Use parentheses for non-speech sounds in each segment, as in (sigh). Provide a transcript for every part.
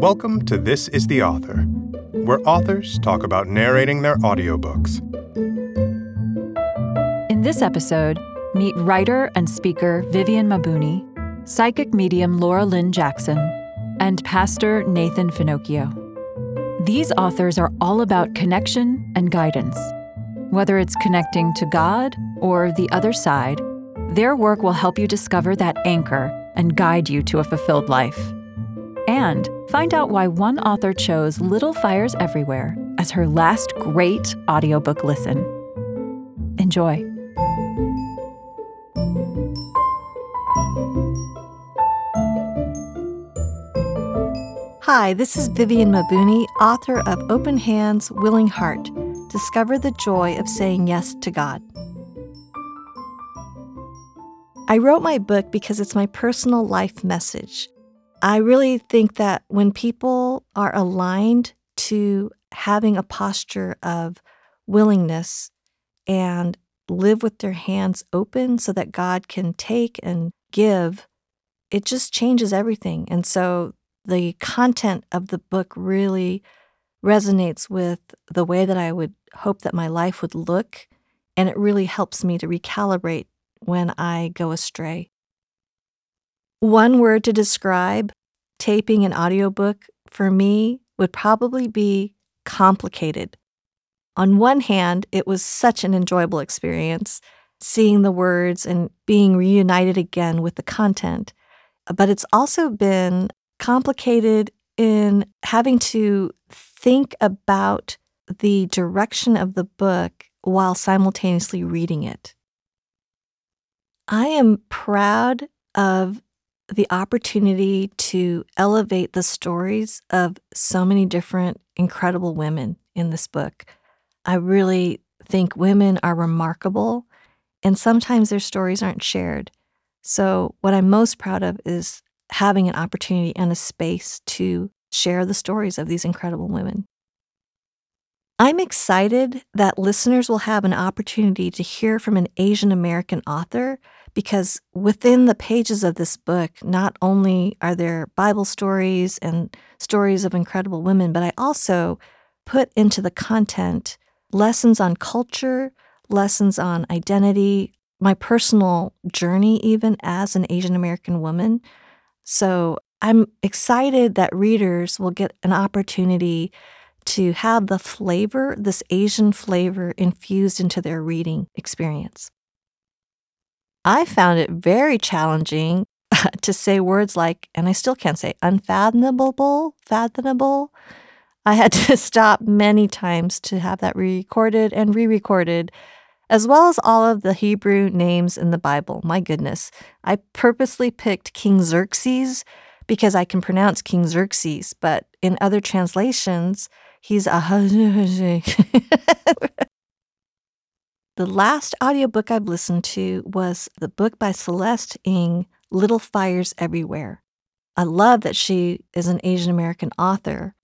Welcome to This is the Author, where authors talk about narrating their audiobooks. In this episode, meet writer and speaker Vivian Mabuni, psychic medium Laura Lynne Jackson, and pastor Nathan Finochio. These authors are all about connection and guidance. Whether it's connecting to God or the other side, their work will help you discover that anchor and guide you to a fulfilled life. And find out why one author chose Little Fires Everywhere as her last great audiobook listen. Enjoy. Hi, this is Vivian Mabuni, author of Open Hands, Willing Heart. Discover the joy of saying yes to God. I wrote my book because it's my personal life message. I really think that when people are aligned to having a posture of willingness and live with their hands open so that God can take and give, it just changes everything. And so the content of the book really resonates with the way that I would hope that my life would look. And it really helps me to recalibrate when I go astray. One word to describe taping an audiobook for me would probably be complicated. On one hand, it was such an enjoyable experience, seeing the words and being reunited again with the content. But it's also been complicated in having to think about the direction of the book while simultaneously reading it. I am proud of the opportunity to elevate the stories of so many different incredible women in this book. I really think women are remarkable, and sometimes their stories aren't shared. So, what I'm most proud of is having an opportunity and a space to share the stories of these incredible women. I'm excited that listeners will have an opportunity to hear from an Asian American author because within the pages of this book, not only are there Bible stories and stories of incredible women, but I also put into the content lessons on culture, lessons on identity, my personal journey, even as an Asian American woman. So I'm excited that readers will get an opportunity to have the flavor, this Asian flavor, infused into their reading experience. I found it very challenging uh, to say words like, and I still can't say unfathomable, fathomable. I had (laughs) to stop many times to have that re recorded and re recorded, as well as all of the Hebrew names in the Bible. My goodness. I purposely picked King Xerxes because I can pronounce King Xerxes, but in other translations, he's a. (laughs) (laughs) The last audiobook I've listened to was the book by Celeste Ng, Little Fires Everywhere. I love that she is an Asian American author.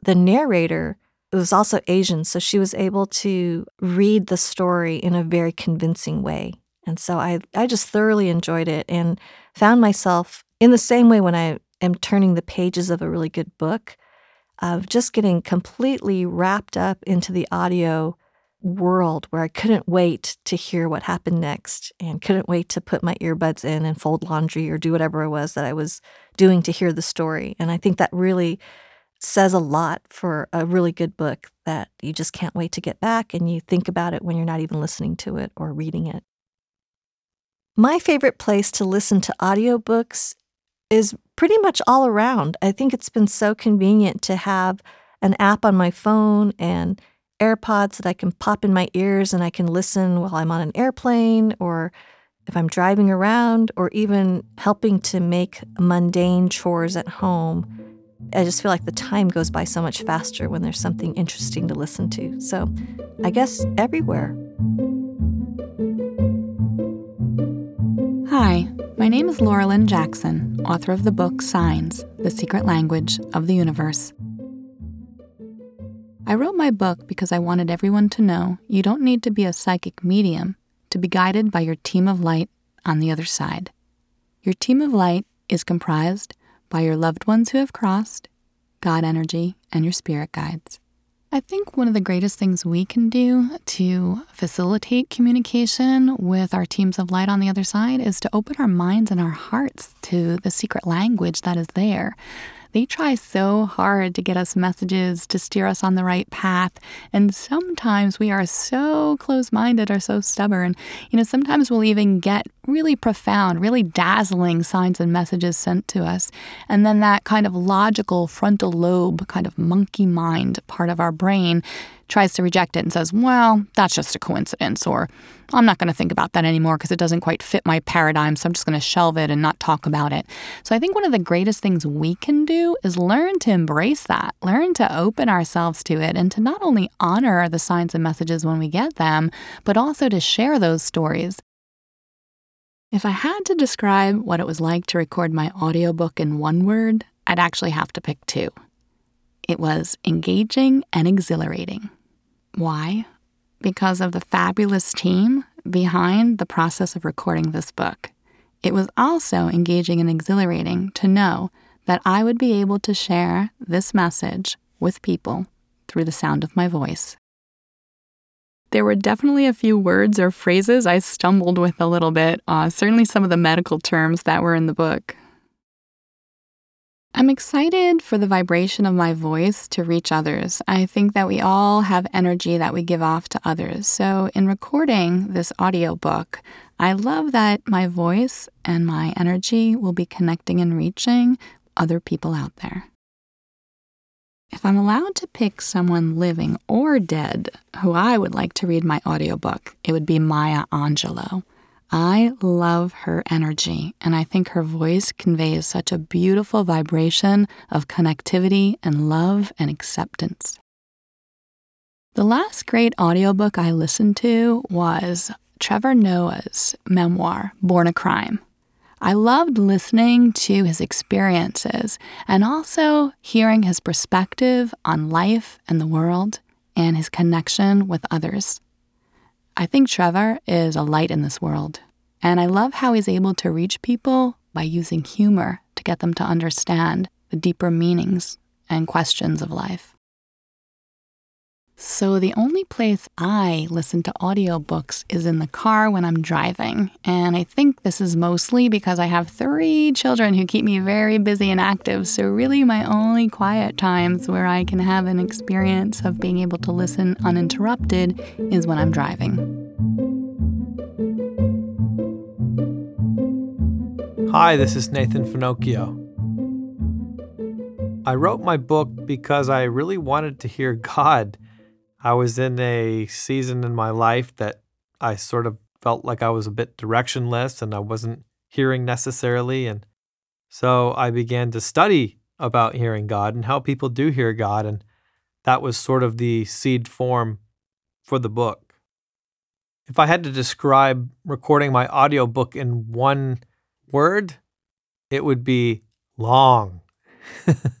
The narrator was also Asian, so she was able to read the story in a very convincing way. And so I, I just thoroughly enjoyed it and found myself in the same way when I am turning the pages of a really good book, of just getting completely wrapped up into the audio world where I couldn't wait to hear what happened next and couldn't wait to put my earbuds in and fold laundry or do whatever it was that I was doing to hear the story. And I think that really says a lot for a really good book that you just can't wait to get back and you think about it when you're not even listening to it or reading it. My favorite place to listen to audiobooks is pretty much all around. I think it's been so convenient to have an app on my phone and AirPods that I can pop in my ears and I can listen while I'm on an airplane or if I'm driving around or even helping to make mundane chores at home. I just feel like the time goes by so much faster when there's something interesting to listen to. So I guess everywhere. Hi, my name is Laura Lynne Jackson, author of the book Signs The Secret Language of the Universe. I wrote my book because I wanted everyone to know you don't need to be a psychic medium to be guided by your team of light on the other side. Your team of light is comprised by your loved ones who have crossed, God energy, and your spirit guides. I think one of the greatest things we can do to facilitate communication with our teams of light on the other side is to open our minds and our hearts to the secret language that is there. They try so hard to get us messages to steer us on the right path. And sometimes we are so close minded or so stubborn. You know, sometimes we'll even get really profound, really dazzling signs and messages sent to us. And then that kind of logical frontal lobe, kind of monkey mind part of our brain tries to reject it and says, well, that's just a coincidence, or I'm not going to think about that anymore because it doesn't quite fit my paradigm, so I'm just going to shelve it and not talk about it. So I think one of the greatest things we can do is learn to embrace that, learn to open ourselves to it, and to not only honor the signs and messages when we get them, but also to share those stories. If I had to describe what it was like to record my audiobook in one word, I'd actually have to pick two. It was engaging and exhilarating. Why? Because of the fabulous team behind the process of recording this book. It was also engaging and exhilarating to know that I would be able to share this message with people through the sound of my voice. There were definitely a few words or phrases I stumbled with a little bit, uh, certainly some of the medical terms that were in the book. I'm excited for the vibration of my voice to reach others. I think that we all have energy that we give off to others. So, in recording this audiobook, I love that my voice and my energy will be connecting and reaching other people out there. If I'm allowed to pick someone living or dead who I would like to read my audiobook, it would be Maya Angelou. I love her energy, and I think her voice conveys such a beautiful vibration of connectivity and love and acceptance. The last great audiobook I listened to was Trevor Noah's memoir, Born a Crime. I loved listening to his experiences and also hearing his perspective on life and the world and his connection with others. I think Trevor is a light in this world, and I love how he's able to reach people by using humor to get them to understand the deeper meanings and questions of life. So, the only place I listen to audiobooks is in the car when I'm driving. And I think this is mostly because I have three children who keep me very busy and active. So, really, my only quiet times where I can have an experience of being able to listen uninterrupted is when I'm driving. Hi, this is Nathan Finochio. I wrote my book because I really wanted to hear God I was in a season in my life that I sort of felt like I was a bit directionless and I wasn't hearing necessarily. And so I began to study about hearing God and how people do hear God. And that was sort of the seed form for the book. If I had to describe recording my audiobook in one word, it would be long. (laughs)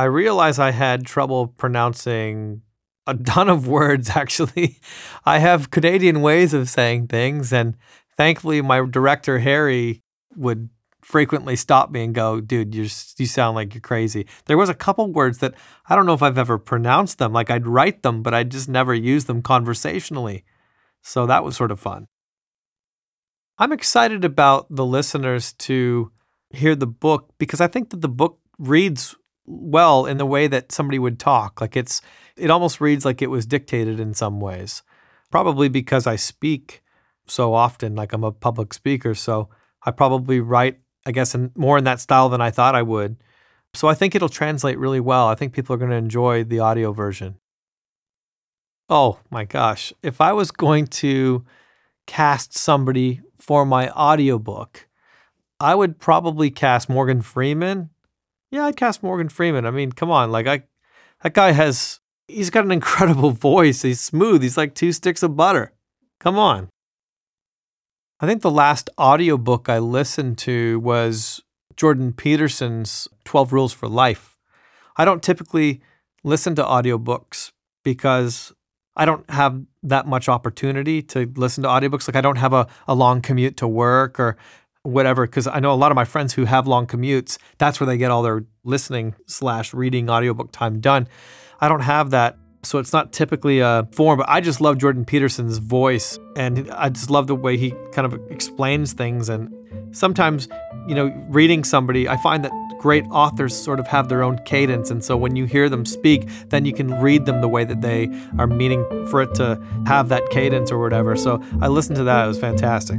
I realized I had trouble pronouncing a ton of words, (laughs) actually. I have Canadian ways of saying things, and thankfully, my director, Harry, would frequently stop me and go, dude, you you sound like you're crazy. There was a couple words that I don't know if I've ever pronounced them. Like I'd write them, but I'd just never use them conversationally. So that was sort of fun. I'm excited about the listeners to hear the book because I think that the book reads well in the way that somebody would talk. Like it's it almost reads like it was dictated in some ways. Probably because I speak so often, like I'm a public speaker, so I probably write, I guess, in, more in that style than I thought I would. So I think it'll translate really well. I think people are going to enjoy the audio version. Oh my gosh, if I was going to cast somebody for my audiobook, I would probably cast Morgan Freeman yeah, I'd cast Morgan Freeman. I mean, come on, like I, that guy has, he's got an incredible (laughs) voice. He's smooth. He's like two sticks of butter. Come on. I think the last audiobook I listened to was Jordan Peterson's 12 Rules for Life. I don't typically listen to audiobooks because I don't have that much opportunity to listen to audiobooks. Like I don't have a, a long commute to work or whatever. Cause I know a lot of my friends who have long commutes, that's where they get all their listening slash reading audiobook time done. I don't have that. So it's not typically a form, but I just love Jordan Peterson's voice. And I just love the way he kind of explains things. And sometimes, you know, reading somebody, I find that great authors sort of have their own cadence. And so when you hear them speak, then you can read them the way that they are meaning for it to have that cadence or whatever. So I listened to that. It was fantastic.